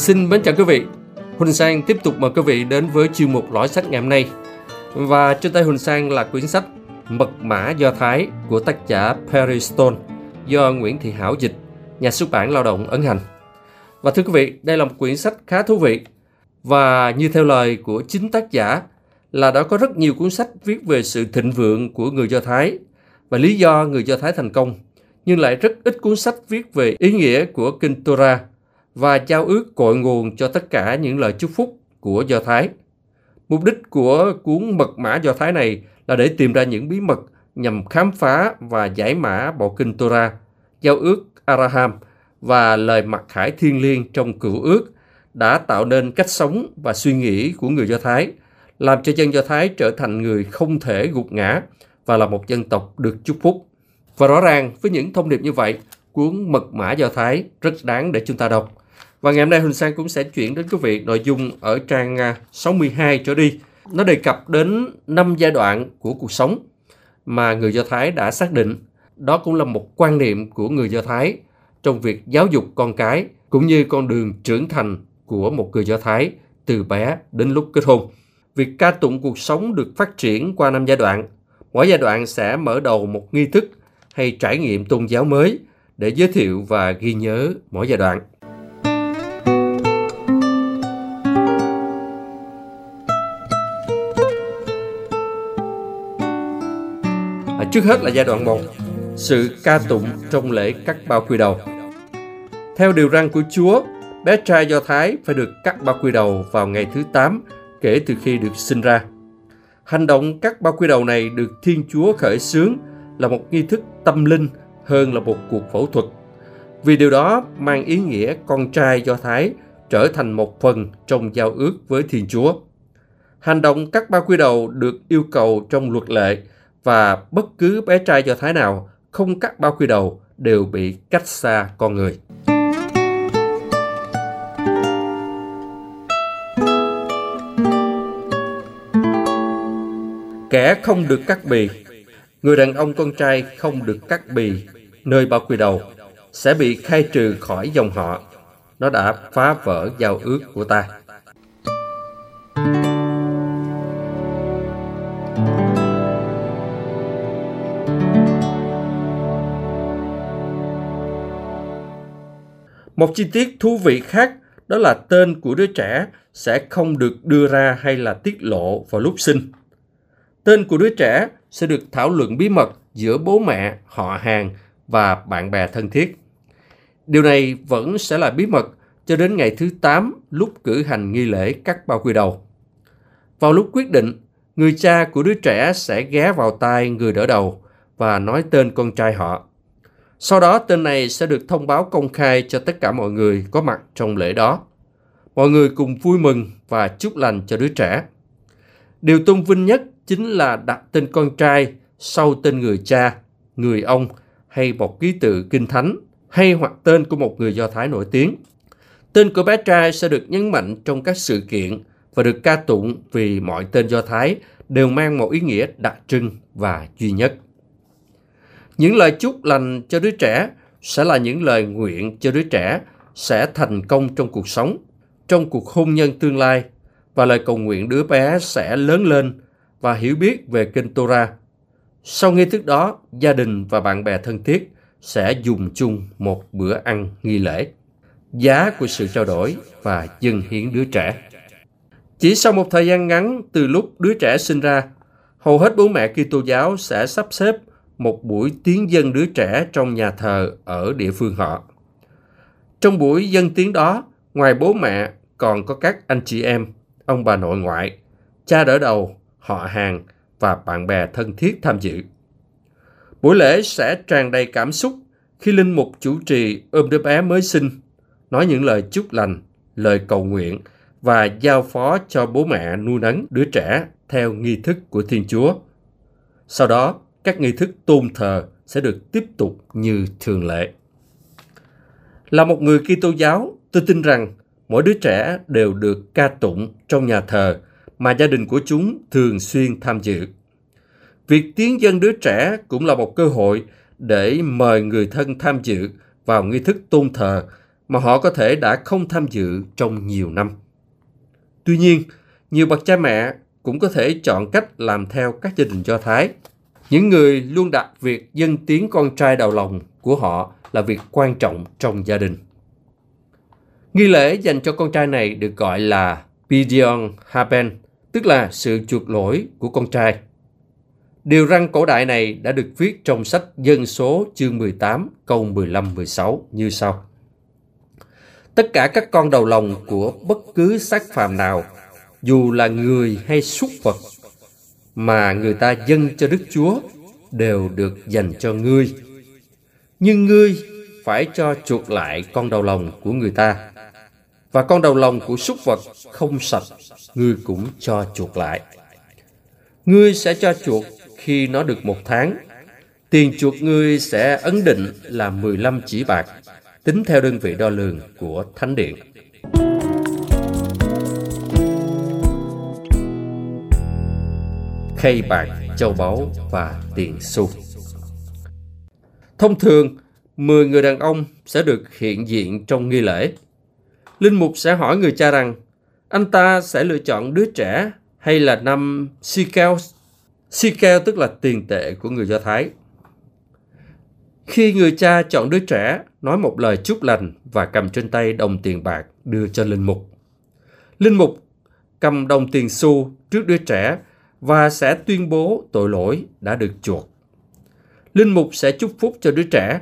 Xin mến chào quý vị. Huỳnh Sang tiếp tục mời quý vị đến với chuyên mục lõi sách ngày hôm nay. Và trên tay Huỳnh Sang là quyển sách Mật mã Do Thái của tác giả Perry Stone do Nguyễn Thị Hảo dịch, nhà xuất bản Lao động ấn hành. Và thưa quý vị, đây là một quyển sách khá thú vị. Và như theo lời của chính tác giả là đã có rất nhiều cuốn sách viết về sự thịnh vượng của người Do Thái và lý do người Do Thái thành công, nhưng lại rất ít cuốn sách viết về ý nghĩa của Kinh Torah và giao ước cội nguồn cho tất cả những lời chúc phúc của Do Thái. Mục đích của cuốn mật mã Do Thái này là để tìm ra những bí mật nhằm khám phá và giải mã bộ kinh Torah, giao ước araham và lời mặc khải thiên liêng trong cựu ước đã tạo nên cách sống và suy nghĩ của người Do Thái, làm cho dân Do Thái trở thành người không thể gục ngã và là một dân tộc được chúc phúc. Và rõ ràng với những thông điệp như vậy, cuốn mật mã Do Thái rất đáng để chúng ta đọc. Và ngày hôm nay Huỳnh Sang cũng sẽ chuyển đến quý vị nội dung ở trang à, 62 trở đi. Nó đề cập đến 5 giai đoạn của cuộc sống mà người Do Thái đã xác định. Đó cũng là một quan niệm của người Do Thái trong việc giáo dục con cái cũng như con đường trưởng thành của một người Do Thái từ bé đến lúc kết hôn. Việc ca tụng cuộc sống được phát triển qua năm giai đoạn. Mỗi giai đoạn sẽ mở đầu một nghi thức hay trải nghiệm tôn giáo mới để giới thiệu và ghi nhớ mỗi giai đoạn. Trước hết là giai đoạn 1, sự ca tụng trong lễ cắt bao quy đầu. Theo điều răn của Chúa, bé trai Do Thái phải được cắt bao quy đầu vào ngày thứ 8 kể từ khi được sinh ra. Hành động cắt bao quy đầu này được Thiên Chúa khởi xướng là một nghi thức tâm linh hơn là một cuộc phẫu thuật. Vì điều đó mang ý nghĩa con trai Do Thái trở thành một phần trong giao ước với Thiên Chúa. Hành động cắt bao quy đầu được yêu cầu trong luật lệ và bất cứ bé trai Do Thái nào không cắt bao quy đầu đều bị cách xa con người. Kẻ không được cắt bì, người đàn ông con trai không được cắt bì nơi bao quy đầu sẽ bị khai trừ khỏi dòng họ. Nó đã phá vỡ giao ước của ta. Một chi tiết thú vị khác đó là tên của đứa trẻ sẽ không được đưa ra hay là tiết lộ vào lúc sinh. Tên của đứa trẻ sẽ được thảo luận bí mật giữa bố mẹ, họ hàng và bạn bè thân thiết. Điều này vẫn sẽ là bí mật cho đến ngày thứ 8 lúc cử hành nghi lễ cắt bao quy đầu. Vào lúc quyết định, người cha của đứa trẻ sẽ ghé vào tai người đỡ đầu và nói tên con trai họ. Sau đó tên này sẽ được thông báo công khai cho tất cả mọi người có mặt trong lễ đó. Mọi người cùng vui mừng và chúc lành cho đứa trẻ. Điều tôn vinh nhất chính là đặt tên con trai sau tên người cha, người ông hay một ký tự kinh thánh hay hoặc tên của một người Do Thái nổi tiếng. Tên của bé trai sẽ được nhấn mạnh trong các sự kiện và được ca tụng vì mọi tên Do Thái đều mang một ý nghĩa đặc trưng và duy nhất. Những lời chúc lành cho đứa trẻ sẽ là những lời nguyện cho đứa trẻ sẽ thành công trong cuộc sống, trong cuộc hôn nhân tương lai và lời cầu nguyện đứa bé sẽ lớn lên và hiểu biết về kinh Torah. Sau nghi thức đó, gia đình và bạn bè thân thiết sẽ dùng chung một bữa ăn nghi lễ. Giá của sự trao đổi và dâng hiến đứa trẻ. Chỉ sau một thời gian ngắn từ lúc đứa trẻ sinh ra, hầu hết bố mẹ Kitô giáo sẽ sắp xếp một buổi tiến dân đứa trẻ trong nhà thờ ở địa phương họ. Trong buổi dân tiếng đó, ngoài bố mẹ còn có các anh chị em, ông bà nội ngoại, cha đỡ đầu, họ hàng và bạn bè thân thiết tham dự. Buổi lễ sẽ tràn đầy cảm xúc khi linh mục chủ trì ôm đứa bé mới sinh, nói những lời chúc lành, lời cầu nguyện và giao phó cho bố mẹ nuôi nấng đứa trẻ theo nghi thức của Thiên Chúa. Sau đó, các nghi thức tôn thờ sẽ được tiếp tục như thường lệ. Là một người Kitô giáo, tôi tin rằng mỗi đứa trẻ đều được ca tụng trong nhà thờ mà gia đình của chúng thường xuyên tham dự. Việc tiến dân đứa trẻ cũng là một cơ hội để mời người thân tham dự vào nghi thức tôn thờ mà họ có thể đã không tham dự trong nhiều năm. Tuy nhiên, nhiều bậc cha mẹ cũng có thể chọn cách làm theo các gia đình Do Thái. Những người luôn đặt việc dân tiến con trai đầu lòng của họ là việc quan trọng trong gia đình. Nghi lễ dành cho con trai này được gọi là Pidion Haben, tức là sự chuộc lỗi của con trai. Điều răn cổ đại này đã được viết trong sách Dân số chương 18 câu 15-16 như sau. Tất cả các con đầu lòng của bất cứ xác phàm nào, dù là người hay súc vật, mà người ta dâng cho Đức Chúa đều được dành cho ngươi. Nhưng ngươi phải cho chuộc lại con đầu lòng của người ta. Và con đầu lòng của súc vật không sạch, ngươi cũng cho chuộc lại. Ngươi sẽ cho chuộc khi nó được một tháng. Tiền chuộc ngươi sẽ ấn định là 15 chỉ bạc, tính theo đơn vị đo lường của Thánh Điện. Khay bạc, châu báu và tiền xu. Thông thường, 10 người đàn ông sẽ được hiện diện trong nghi lễ. Linh mục sẽ hỏi người cha rằng, anh ta sẽ lựa chọn đứa trẻ hay là năm Sikel Sikel tức là tiền tệ của người Do Thái. Khi người cha chọn đứa trẻ, nói một lời chúc lành và cầm trên tay đồng tiền bạc đưa cho linh mục. Linh mục cầm đồng tiền xu trước đứa trẻ và sẽ tuyên bố tội lỗi đã được chuộc. Linh mục sẽ chúc phúc cho đứa trẻ.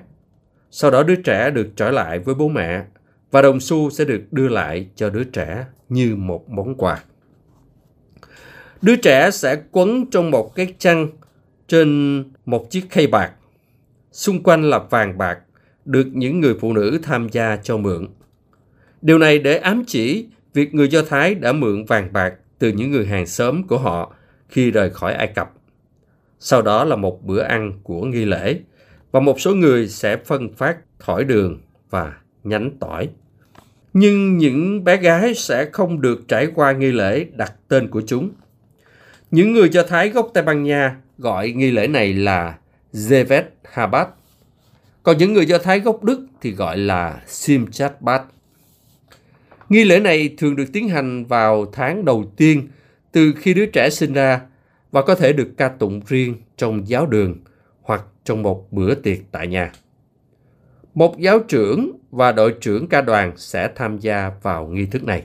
Sau đó đứa trẻ được trở lại với bố mẹ và đồng xu sẽ được đưa lại cho đứa trẻ như một món quà. Đứa trẻ sẽ quấn trong một cái chăn trên một chiếc khay bạc. Xung quanh là vàng bạc, được những người phụ nữ tham gia cho mượn. Điều này để ám chỉ việc người Do Thái đã mượn vàng bạc từ những người hàng xóm của họ khi rời khỏi Ai Cập. Sau đó là một bữa ăn của nghi lễ, và một số người sẽ phân phát thỏi đường và nhánh tỏi. Nhưng những bé gái sẽ không được trải qua nghi lễ đặt tên của chúng. Những người Do Thái gốc Tây Ban Nha gọi nghi lễ này là Zevet Habat. Còn những người Do Thái gốc Đức thì gọi là Simchat Bat. Nghi lễ này thường được tiến hành vào tháng đầu tiên từ khi đứa trẻ sinh ra và có thể được ca tụng riêng trong giáo đường hoặc trong một bữa tiệc tại nhà. Một giáo trưởng và đội trưởng ca đoàn sẽ tham gia vào nghi thức này.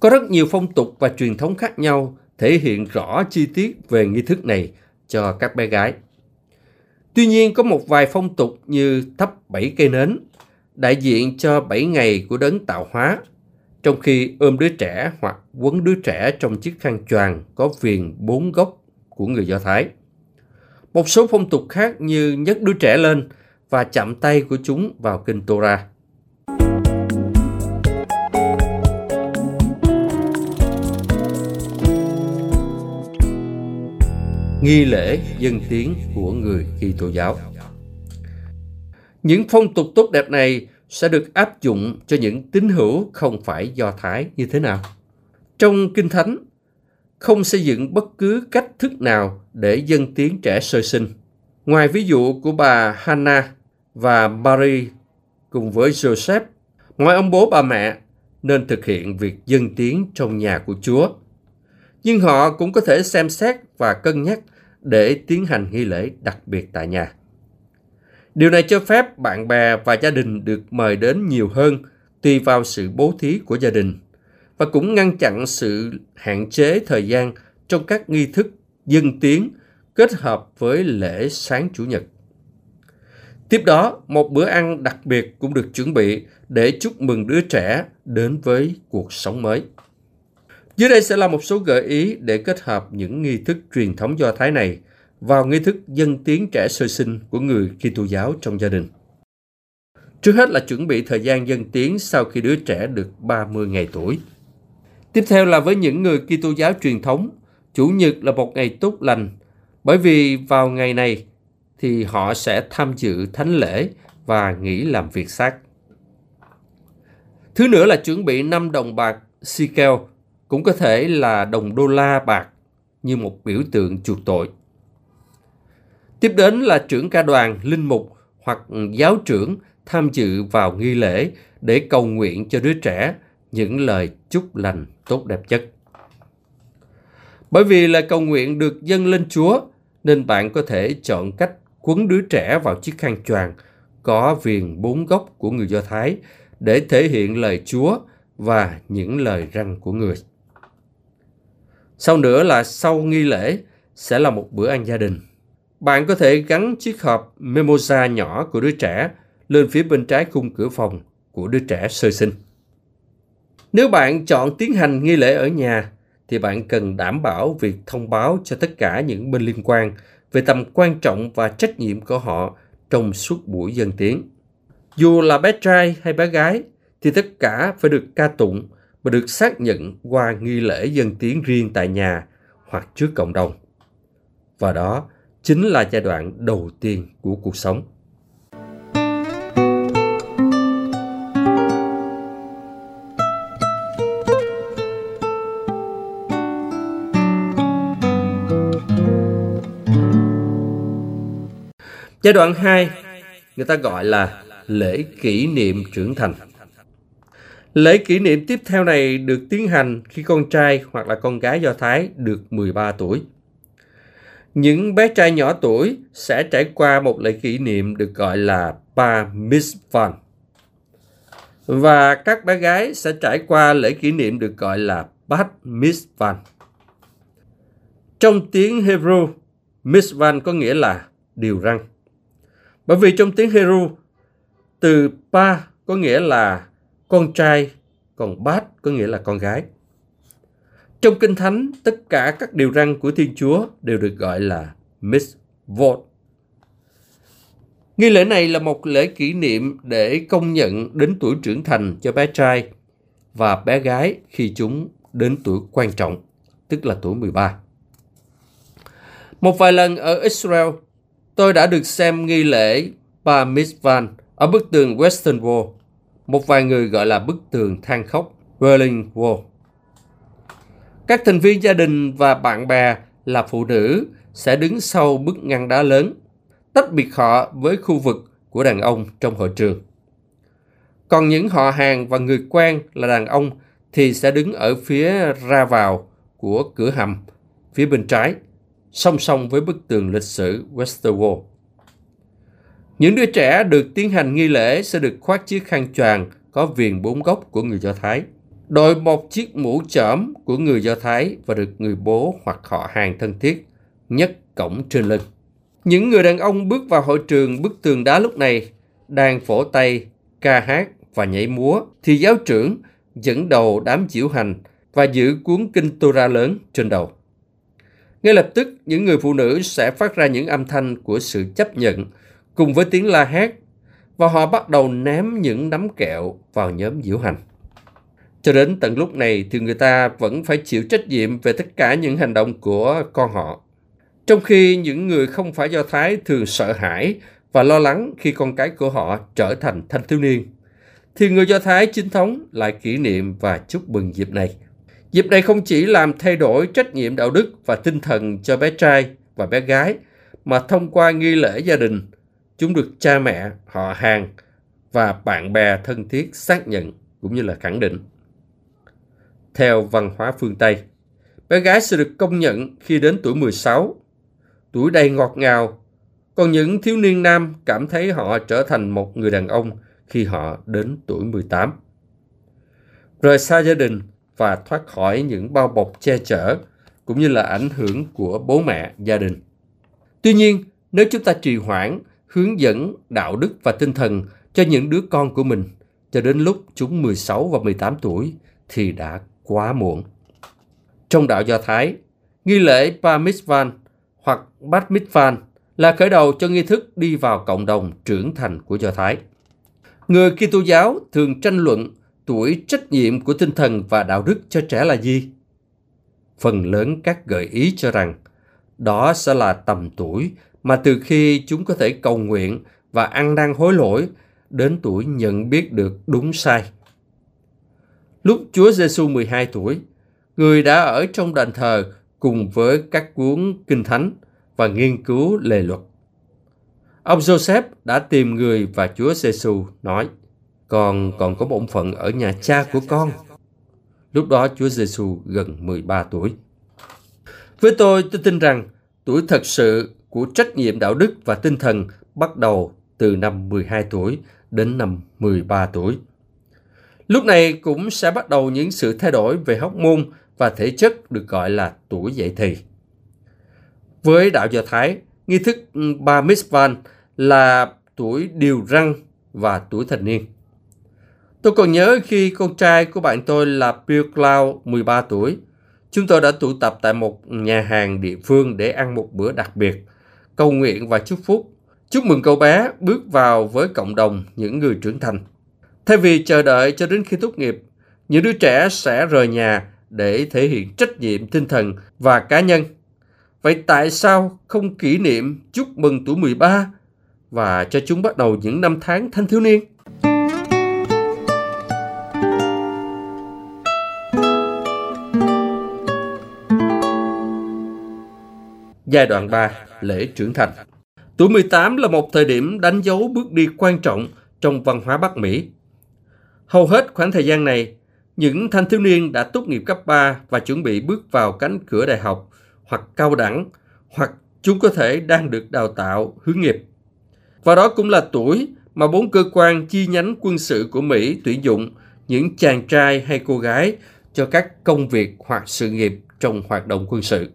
Có rất nhiều phong tục và truyền thống khác nhau thể hiện rõ chi tiết về nghi thức này cho các bé gái. Tuy nhiên có một vài phong tục như thắp bảy cây nến, đại diện cho bảy ngày của đấng tạo hóa, trong khi ôm đứa trẻ hoặc quấn đứa trẻ trong chiếc khăn choàng có viền bốn gốc của người Do Thái. Một số phong tục khác như nhấc đứa trẻ lên và chạm tay của chúng vào kinh Torah. nghi lễ dân tiến của người Kitô giáo. Những phong tục tốt đẹp này sẽ được áp dụng cho những tín hữu không phải do Thái như thế nào? Trong Kinh Thánh, không xây dựng bất cứ cách thức nào để dân tiến trẻ sơ sinh. Ngoài ví dụ của bà Hannah và Mary cùng với Joseph, mọi ông bố bà mẹ nên thực hiện việc dân tiến trong nhà của Chúa. Nhưng họ cũng có thể xem xét và cân nhắc để tiến hành nghi lễ đặc biệt tại nhà. Điều này cho phép bạn bè và gia đình được mời đến nhiều hơn tùy vào sự bố thí của gia đình và cũng ngăn chặn sự hạn chế thời gian trong các nghi thức dân tiến kết hợp với lễ sáng Chủ nhật. Tiếp đó, một bữa ăn đặc biệt cũng được chuẩn bị để chúc mừng đứa trẻ đến với cuộc sống mới. Dưới đây sẽ là một số gợi ý để kết hợp những nghi thức truyền thống Do Thái này vào nghi thức dân tiến trẻ sơ sinh của người Kitô giáo trong gia đình. Trước hết là chuẩn bị thời gian dân tiến sau khi đứa trẻ được 30 ngày tuổi. Tiếp theo là với những người Kitô giáo truyền thống, Chủ nhật là một ngày tốt lành, bởi vì vào ngày này thì họ sẽ tham dự thánh lễ và nghỉ làm việc xác. Thứ nữa là chuẩn bị 5 đồng bạc Sikel, cũng có thể là đồng đô la bạc như một biểu tượng chuộc tội. Tiếp đến là trưởng ca đoàn, linh mục hoặc giáo trưởng tham dự vào nghi lễ để cầu nguyện cho đứa trẻ những lời chúc lành tốt đẹp nhất. Bởi vì lời cầu nguyện được dâng lên Chúa, nên bạn có thể chọn cách quấn đứa trẻ vào chiếc khăn choàng có viền bốn góc của người Do Thái để thể hiện lời Chúa và những lời răng của người. Sau nữa là sau nghi lễ sẽ là một bữa ăn gia đình. Bạn có thể gắn chiếc hộp mimosa nhỏ của đứa trẻ lên phía bên trái khung cửa phòng của đứa trẻ sơ sinh. Nếu bạn chọn tiến hành nghi lễ ở nhà, thì bạn cần đảm bảo việc thông báo cho tất cả những bên liên quan về tầm quan trọng và trách nhiệm của họ trong suốt buổi dân tiếng. Dù là bé trai hay bé gái, thì tất cả phải được ca tụng và được xác nhận qua nghi lễ dân tiếng riêng tại nhà hoặc trước cộng đồng. Và đó chính là giai đoạn đầu tiên của cuộc sống. Giai đoạn 2 người ta gọi là lễ kỷ niệm trưởng thành. Lễ kỷ niệm tiếp theo này được tiến hành khi con trai hoặc là con gái Do Thái được 13 tuổi. Những bé trai nhỏ tuổi sẽ trải qua một lễ kỷ niệm được gọi là Bar Mitzvah. Và các bé gái sẽ trải qua lễ kỷ niệm được gọi là Bat Mitzvah. Trong tiếng Hebrew, Mitzvah có nghĩa là điều răng. Bởi vì trong tiếng Hebrew, từ pa có nghĩa là con trai, còn Bat có nghĩa là con gái. Trong Kinh Thánh, tất cả các điều răn của Thiên Chúa đều được gọi là mitzvot. Nghi lễ này là một lễ kỷ niệm để công nhận đến tuổi trưởng thành cho bé trai và bé gái khi chúng đến tuổi quan trọng, tức là tuổi 13. Một vài lần ở Israel, tôi đã được xem nghi lễ Bar Mitzvah ở bức tường Western Wall. Một vài người gọi là bức tường than khóc Berlin Wall. Các thành viên gia đình và bạn bè là phụ nữ sẽ đứng sau bức ngăn đá lớn, tách biệt họ với khu vực của đàn ông trong hội trường. Còn những họ hàng và người quen là đàn ông thì sẽ đứng ở phía ra vào của cửa hầm phía bên trái, song song với bức tường lịch sử Westerwall. Những đứa trẻ được tiến hành nghi lễ sẽ được khoác chiếc khăn choàng có viền bốn góc của người Do Thái đội một chiếc mũ chởm của người Do Thái và được người bố hoặc họ hàng thân thiết nhất cổng trên lưng. Những người đàn ông bước vào hội trường bức tường đá lúc này đang phổ tay, ca hát và nhảy múa thì giáo trưởng dẫn đầu đám diễu hành và giữ cuốn kinh Torah lớn trên đầu. Ngay lập tức, những người phụ nữ sẽ phát ra những âm thanh của sự chấp nhận cùng với tiếng la hét và họ bắt đầu ném những nắm kẹo vào nhóm diễu hành. Cho đến tận lúc này thì người ta vẫn phải chịu trách nhiệm về tất cả những hành động của con họ. Trong khi những người không phải Do Thái thường sợ hãi và lo lắng khi con cái của họ trở thành thanh thiếu niên, thì người Do Thái chính thống lại kỷ niệm và chúc mừng dịp này. Dịp này không chỉ làm thay đổi trách nhiệm đạo đức và tinh thần cho bé trai và bé gái, mà thông qua nghi lễ gia đình, chúng được cha mẹ, họ hàng và bạn bè thân thiết xác nhận cũng như là khẳng định theo văn hóa phương Tây. Bé gái sẽ được công nhận khi đến tuổi 16, tuổi đầy ngọt ngào, còn những thiếu niên nam cảm thấy họ trở thành một người đàn ông khi họ đến tuổi 18. Rời xa gia đình và thoát khỏi những bao bọc che chở cũng như là ảnh hưởng của bố mẹ, gia đình. Tuy nhiên, nếu chúng ta trì hoãn, hướng dẫn đạo đức và tinh thần cho những đứa con của mình cho đến lúc chúng 16 và 18 tuổi thì đã quá muộn. Trong đạo Do Thái, nghi lễ Bar hoặc Bat Mitzvah là khởi đầu cho nghi thức đi vào cộng đồng trưởng thành của Do Thái. Người Kitô giáo thường tranh luận tuổi trách nhiệm của tinh thần và đạo đức cho trẻ là gì? Phần lớn các gợi ý cho rằng đó sẽ là tầm tuổi mà từ khi chúng có thể cầu nguyện và ăn năn hối lỗi đến tuổi nhận biết được đúng sai Lúc Chúa Giêsu 12 tuổi, người đã ở trong đền thờ cùng với các cuốn kinh thánh và nghiên cứu lề luật. Ông Joseph đã tìm người và Chúa Giêsu nói, con còn có bổn phận ở nhà cha của con. Lúc đó Chúa Giêsu gần 13 tuổi. Với tôi, tôi tin rằng tuổi thật sự của trách nhiệm đạo đức và tinh thần bắt đầu từ năm 12 tuổi đến năm 13 tuổi. Lúc này cũng sẽ bắt đầu những sự thay đổi về hóc môn và thể chất được gọi là tuổi dậy thì. Với đạo Do Thái, nghi thức ừ, ba Mitzvah là tuổi điều răng và tuổi thành niên. Tôi còn nhớ khi con trai của bạn tôi là Bill Cloud, 13 tuổi, chúng tôi đã tụ tập tại một nhà hàng địa phương để ăn một bữa đặc biệt, cầu nguyện và chúc phúc. Chúc mừng cậu bé bước vào với cộng đồng những người trưởng thành. Thay vì chờ đợi cho đến khi tốt nghiệp, những đứa trẻ sẽ rời nhà để thể hiện trách nhiệm tinh thần và cá nhân. Vậy tại sao không kỷ niệm chúc mừng tuổi 13 và cho chúng bắt đầu những năm tháng thanh thiếu niên? Giai đoạn 3, lễ trưởng thành. Tuổi 18 là một thời điểm đánh dấu bước đi quan trọng trong văn hóa Bắc Mỹ. Hầu hết khoảng thời gian này, những thanh thiếu niên đã tốt nghiệp cấp 3 và chuẩn bị bước vào cánh cửa đại học hoặc cao đẳng, hoặc chúng có thể đang được đào tạo hướng nghiệp. Và đó cũng là tuổi mà bốn cơ quan chi nhánh quân sự của Mỹ tuyển dụng những chàng trai hay cô gái cho các công việc hoặc sự nghiệp trong hoạt động quân sự.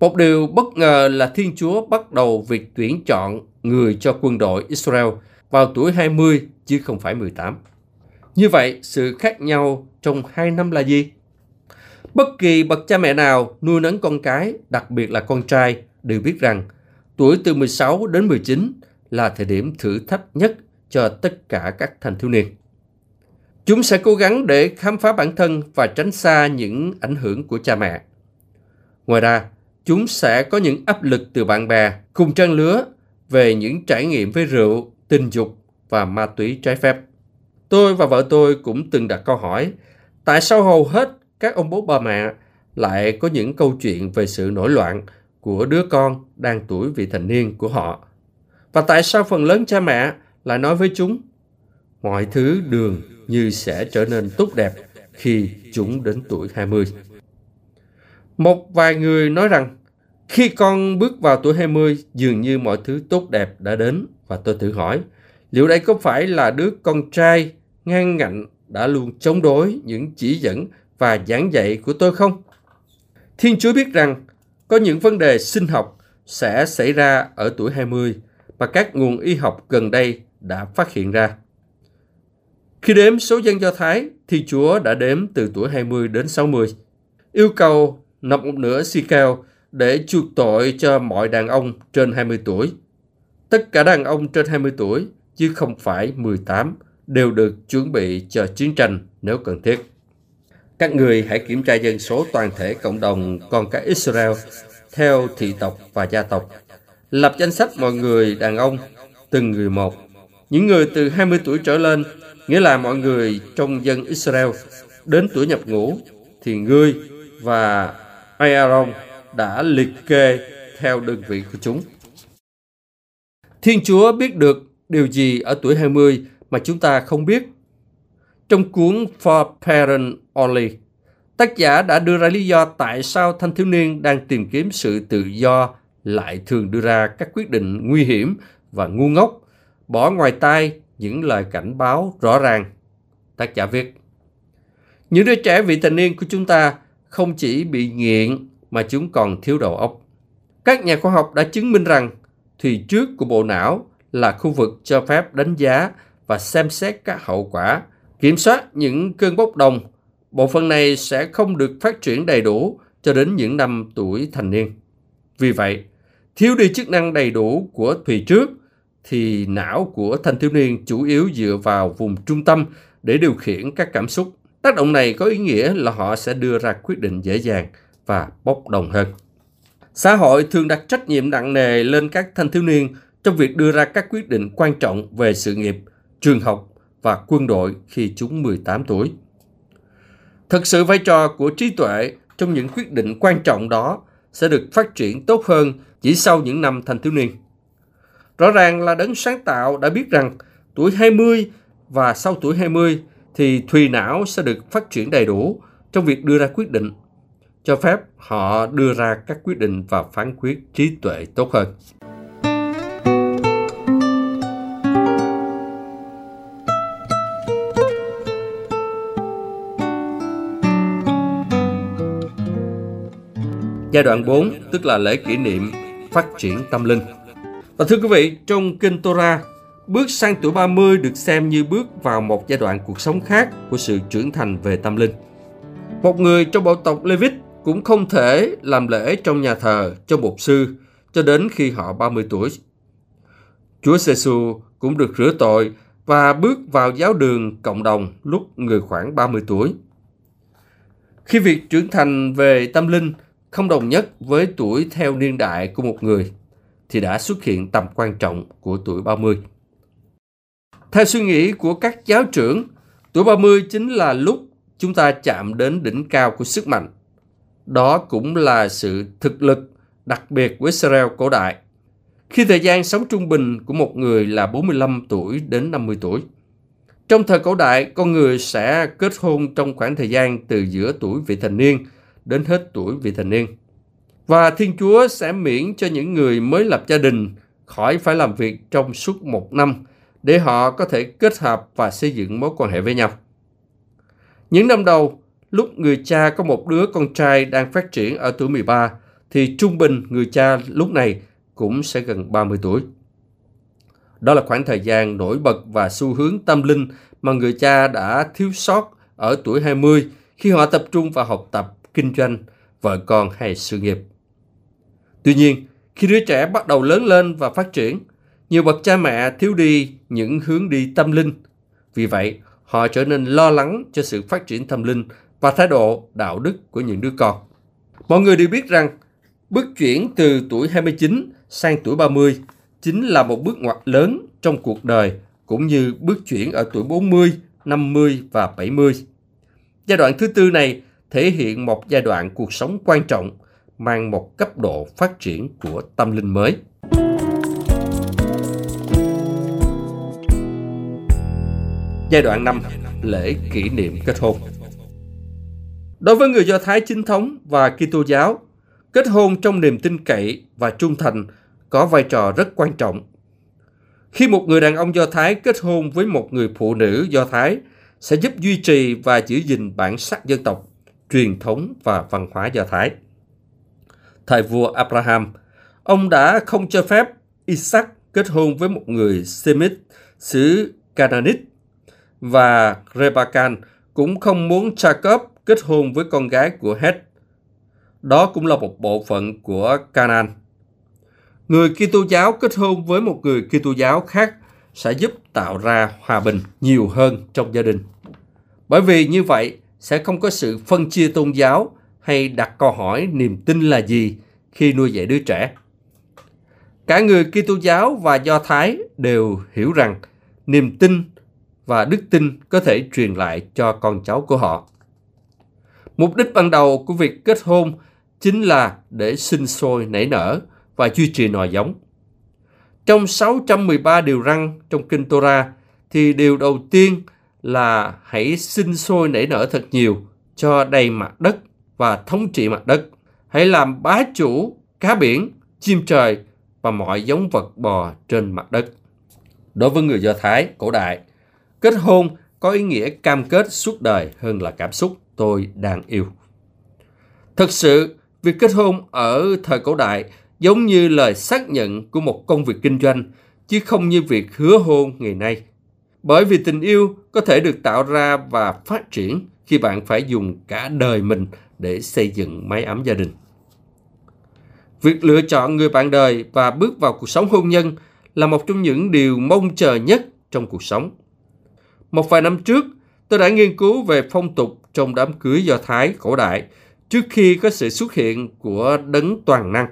Một điều bất ngờ là Thiên Chúa bắt đầu việc tuyển chọn người cho quân đội Israel vào tuổi 20 chứ không phải 18. Như vậy, sự khác nhau trong hai năm là gì? Bất kỳ bậc cha mẹ nào nuôi nấng con cái, đặc biệt là con trai, đều biết rằng tuổi từ 16 đến 19 là thời điểm thử thách nhất cho tất cả các thanh thiếu niên. Chúng sẽ cố gắng để khám phá bản thân và tránh xa những ảnh hưởng của cha mẹ. Ngoài ra, chúng sẽ có những áp lực từ bạn bè cùng trang lứa về những trải nghiệm với rượu, tình dục và ma túy trái phép. Tôi và vợ tôi cũng từng đặt câu hỏi, tại sao hầu hết các ông bố bà mẹ lại có những câu chuyện về sự nổi loạn của đứa con đang tuổi vị thành niên của họ? Và tại sao phần lớn cha mẹ lại nói với chúng, mọi thứ đường như sẽ trở nên tốt đẹp khi chúng đến tuổi 20? Một vài người nói rằng khi con bước vào tuổi 20 dường như mọi thứ tốt đẹp đã đến và tôi tự hỏi liệu đây có phải là đứa con trai ngang ngạnh đã luôn chống đối những chỉ dẫn và giảng dạy của tôi không? Thiên Chúa biết rằng có những vấn đề sinh học sẽ xảy ra ở tuổi 20 mà các nguồn y học gần đây đã phát hiện ra. Khi đếm số dân Do Thái, Thiên Chúa đã đếm từ tuổi 20 đến 60, yêu cầu nộp một nửa si cao để chuộc tội cho mọi đàn ông trên 20 tuổi. Tất cả đàn ông trên 20 tuổi, chứ không phải 18, đều được chuẩn bị cho chiến tranh nếu cần thiết. Các người hãy kiểm tra dân số toàn thể cộng đồng con cái Israel theo thị tộc và gia tộc. Lập danh sách mọi người đàn ông, từng người một. Những người từ 20 tuổi trở lên, nghĩa là mọi người trong dân Israel đến tuổi nhập ngũ, thì ngươi và Aaron đã liệt kê theo đơn vị của chúng. Thiên Chúa biết được điều gì ở tuổi 20 mà chúng ta không biết. Trong cuốn For Parent Only, tác giả đã đưa ra lý do tại sao thanh thiếu niên đang tìm kiếm sự tự do lại thường đưa ra các quyết định nguy hiểm và ngu ngốc, bỏ ngoài tai những lời cảnh báo rõ ràng. Tác giả viết, những đứa trẻ vị thành niên của chúng ta không chỉ bị nghiện mà chúng còn thiếu đầu óc. Các nhà khoa học đã chứng minh rằng thùy trước của bộ não là khu vực cho phép đánh giá và xem xét các hậu quả, kiểm soát những cơn bốc đồng. Bộ phận này sẽ không được phát triển đầy đủ cho đến những năm tuổi thành niên. Vì vậy, thiếu đi chức năng đầy đủ của thùy trước thì não của thanh thiếu niên chủ yếu dựa vào vùng trung tâm để điều khiển các cảm xúc. Tác động này có ý nghĩa là họ sẽ đưa ra quyết định dễ dàng và bốc đồng hơn. Xã hội thường đặt trách nhiệm nặng nề lên các thanh thiếu niên trong việc đưa ra các quyết định quan trọng về sự nghiệp, trường học và quân đội khi chúng 18 tuổi. Thực sự vai trò của trí tuệ trong những quyết định quan trọng đó sẽ được phát triển tốt hơn chỉ sau những năm thanh thiếu niên. Rõ ràng là đấng sáng tạo đã biết rằng tuổi 20 và sau tuổi 20 thì thùy não sẽ được phát triển đầy đủ trong việc đưa ra quyết định, cho phép họ đưa ra các quyết định và phán quyết trí tuệ tốt hơn. Giai đoạn 4 tức là lễ kỷ niệm phát triển tâm linh. Và thưa quý vị, trong Kinh Torah, bước sang tuổi 30 được xem như bước vào một giai đoạn cuộc sống khác của sự trưởng thành về tâm linh. Một người trong bộ tộc Levit cũng không thể làm lễ trong nhà thờ cho một sư cho đến khi họ 30 tuổi. Chúa giê cũng được rửa tội và bước vào giáo đường cộng đồng lúc người khoảng 30 tuổi. Khi việc trưởng thành về tâm linh không đồng nhất với tuổi theo niên đại của một người, thì đã xuất hiện tầm quan trọng của tuổi 30. Theo suy nghĩ của các giáo trưởng, tuổi 30 chính là lúc chúng ta chạm đến đỉnh cao của sức mạnh. Đó cũng là sự thực lực đặc biệt của Israel cổ đại. Khi thời gian sống trung bình của một người là 45 tuổi đến 50 tuổi. Trong thời cổ đại, con người sẽ kết hôn trong khoảng thời gian từ giữa tuổi vị thành niên đến hết tuổi vị thành niên. Và Thiên Chúa sẽ miễn cho những người mới lập gia đình khỏi phải làm việc trong suốt một năm để họ có thể kết hợp và xây dựng mối quan hệ với nhau. Những năm đầu, lúc người cha có một đứa con trai đang phát triển ở tuổi 13, thì trung bình người cha lúc này cũng sẽ gần 30 tuổi. Đó là khoảng thời gian nổi bật và xu hướng tâm linh mà người cha đã thiếu sót ở tuổi 20 khi họ tập trung vào học tập, kinh doanh, vợ con hay sự nghiệp. Tuy nhiên, khi đứa trẻ bắt đầu lớn lên và phát triển, nhiều bậc cha mẹ thiếu đi những hướng đi tâm linh. Vì vậy, họ trở nên lo lắng cho sự phát triển tâm linh và thái độ đạo đức của những đứa con. Mọi người đều biết rằng, bước chuyển từ tuổi 29 sang tuổi 30 chính là một bước ngoặt lớn trong cuộc đời cũng như bước chuyển ở tuổi 40, 50 và 70. Giai đoạn thứ tư này thể hiện một giai đoạn cuộc sống quan trọng mang một cấp độ phát triển của tâm linh mới. Giai đoạn 5. Lễ kỷ niệm kết hôn Đối với người Do Thái chính thống và Kitô giáo, kết hôn trong niềm tin cậy và trung thành có vai trò rất quan trọng. Khi một người đàn ông Do Thái kết hôn với một người phụ nữ Do Thái sẽ giúp duy trì và giữ gìn bản sắc dân tộc, truyền thống và văn hóa Do Thái thời vua Abraham, ông đã không cho phép Isaac kết hôn với một người Semit xứ Canaanit và Rebekah cũng không muốn Jacob kết hôn với con gái của Het. Đó cũng là một bộ phận của Canaan. Người Kitô giáo kết hôn với một người Kitô giáo khác sẽ giúp tạo ra hòa bình nhiều hơn trong gia đình. Bởi vì như vậy sẽ không có sự phân chia tôn giáo hay đặt câu hỏi niềm tin là gì khi nuôi dạy đứa trẻ. Cả người Kitô giáo và Do Thái đều hiểu rằng niềm tin và đức tin có thể truyền lại cho con cháu của họ. Mục đích ban đầu của việc kết hôn chính là để sinh sôi nảy nở và duy trì nòi giống. Trong 613 điều răn trong Kinh Torah thì điều đầu tiên là hãy sinh sôi nảy nở thật nhiều cho đầy mặt đất và thống trị mặt đất. Hãy làm bá chủ cá biển, chim trời và mọi giống vật bò trên mặt đất. Đối với người Do Thái cổ đại, kết hôn có ý nghĩa cam kết suốt đời hơn là cảm xúc tôi đang yêu. Thật sự, việc kết hôn ở thời cổ đại giống như lời xác nhận của một công việc kinh doanh, chứ không như việc hứa hôn ngày nay. Bởi vì tình yêu có thể được tạo ra và phát triển khi bạn phải dùng cả đời mình để xây dựng mái ấm gia đình. Việc lựa chọn người bạn đời và bước vào cuộc sống hôn nhân là một trong những điều mong chờ nhất trong cuộc sống. Một vài năm trước, tôi đã nghiên cứu về phong tục trong đám cưới Do Thái cổ đại trước khi có sự xuất hiện của đấng toàn năng.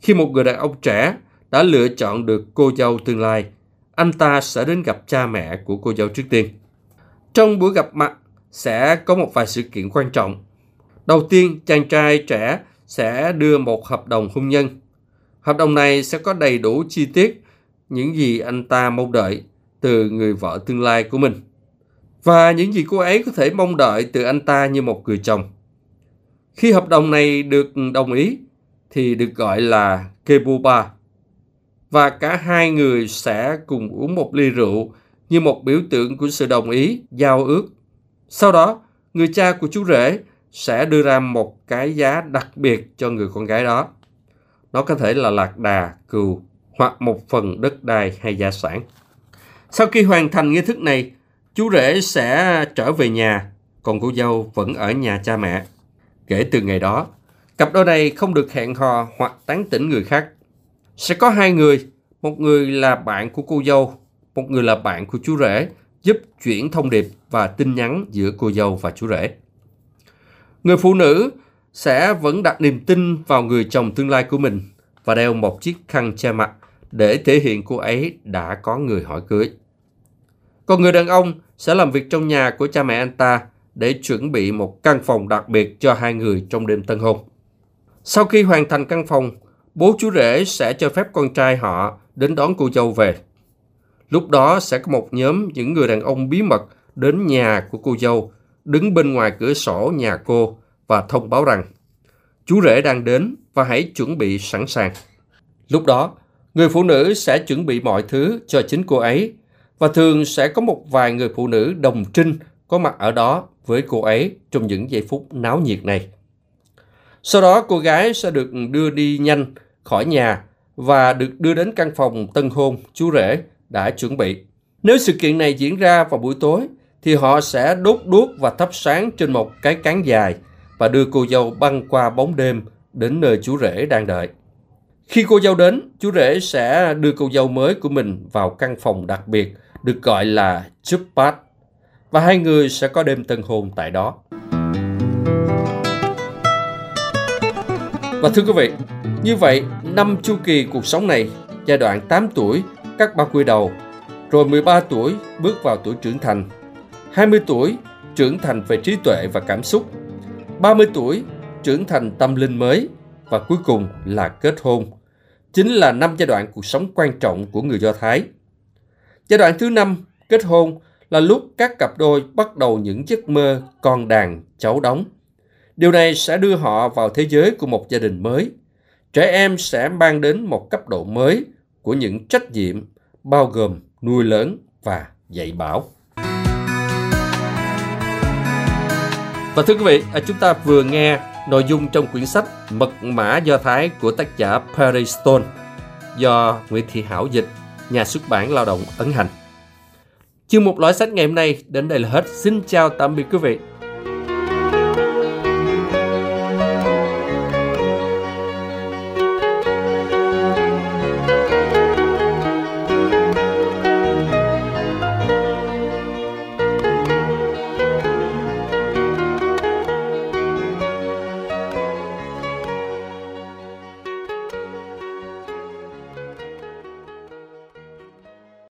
Khi một người đàn ông trẻ đã lựa chọn được cô dâu tương lai, anh ta sẽ đến gặp cha mẹ của cô dâu trước tiên. Trong buổi gặp mặt sẽ có một vài sự kiện quan trọng. Đầu tiên, chàng trai trẻ sẽ đưa một hợp đồng hôn nhân. Hợp đồng này sẽ có đầy đủ chi tiết những gì anh ta mong đợi từ người vợ tương lai của mình và những gì cô ấy có thể mong đợi từ anh ta như một người chồng. Khi hợp đồng này được đồng ý thì được gọi là Kebuba và cả hai người sẽ cùng uống một ly rượu như một biểu tượng của sự đồng ý, giao ước. Sau đó, người cha của chú rể sẽ đưa ra một cái giá đặc biệt cho người con gái đó. Nó có thể là lạc đà, cừu hoặc một phần đất đai hay gia sản. Sau khi hoàn thành nghi thức này, chú rể sẽ trở về nhà, còn cô dâu vẫn ở nhà cha mẹ. Kể từ ngày đó, cặp đôi này không được hẹn hò hoặc tán tỉnh người khác. Sẽ có hai người, một người là bạn của cô dâu, một người là bạn của chú rể, giúp chuyển thông điệp và tin nhắn giữa cô dâu và chú rể. Người phụ nữ sẽ vẫn đặt niềm tin vào người chồng tương lai của mình và đeo một chiếc khăn che mặt để thể hiện cô ấy đã có người hỏi cưới. Còn người đàn ông sẽ làm việc trong nhà của cha mẹ anh ta để chuẩn bị một căn phòng đặc biệt cho hai người trong đêm tân hôn. Sau khi hoàn thành căn phòng, bố chú rể sẽ cho phép con trai họ đến đón cô dâu về. Lúc đó sẽ có một nhóm những người đàn ông bí mật đến nhà của cô dâu, đứng bên ngoài cửa sổ nhà cô và thông báo rằng chú rể đang đến và hãy chuẩn bị sẵn sàng. Lúc đó, người phụ nữ sẽ chuẩn bị mọi thứ cho chính cô ấy và thường sẽ có một vài người phụ nữ đồng trinh có mặt ở đó với cô ấy trong những giây phút náo nhiệt này. Sau đó cô gái sẽ được đưa đi nhanh khỏi nhà và được đưa đến căn phòng tân hôn chú rể đã chuẩn bị. Nếu sự kiện này diễn ra vào buổi tối thì họ sẽ đốt đuốc và thắp sáng trên một cái cán dài và đưa cô dâu băng qua bóng đêm đến nơi chú rể đang đợi. Khi cô dâu đến, chú rể sẽ đưa cô dâu mới của mình vào căn phòng đặc biệt được gọi là Chupat và hai người sẽ có đêm tân hôn tại đó. Và thưa quý vị, như vậy, năm chu kỳ cuộc sống này, giai đoạn 8 tuổi, các ba quy đầu, rồi 13 tuổi bước vào tuổi trưởng thành, 20 tuổi trưởng thành về trí tuệ và cảm xúc, 30 tuổi trưởng thành tâm linh mới và cuối cùng là kết hôn. Chính là năm giai đoạn cuộc sống quan trọng của người Do Thái. Giai đoạn thứ năm, kết hôn, là lúc các cặp đôi bắt đầu những giấc mơ con đàn, cháu đóng. Điều này sẽ đưa họ vào thế giới của một gia đình mới. Trẻ em sẽ mang đến một cấp độ mới của những trách nhiệm, bao gồm nuôi lớn và dạy bảo. Và thưa quý vị, à, chúng ta vừa nghe nội dung trong quyển sách Mật mã Do Thái của tác giả Perry Stone do Nguyễn Thị Hảo dịch, nhà xuất bản lao động ấn hành. Chương mục lõi sách ngày hôm nay đến đây là hết. Xin chào tạm biệt quý vị.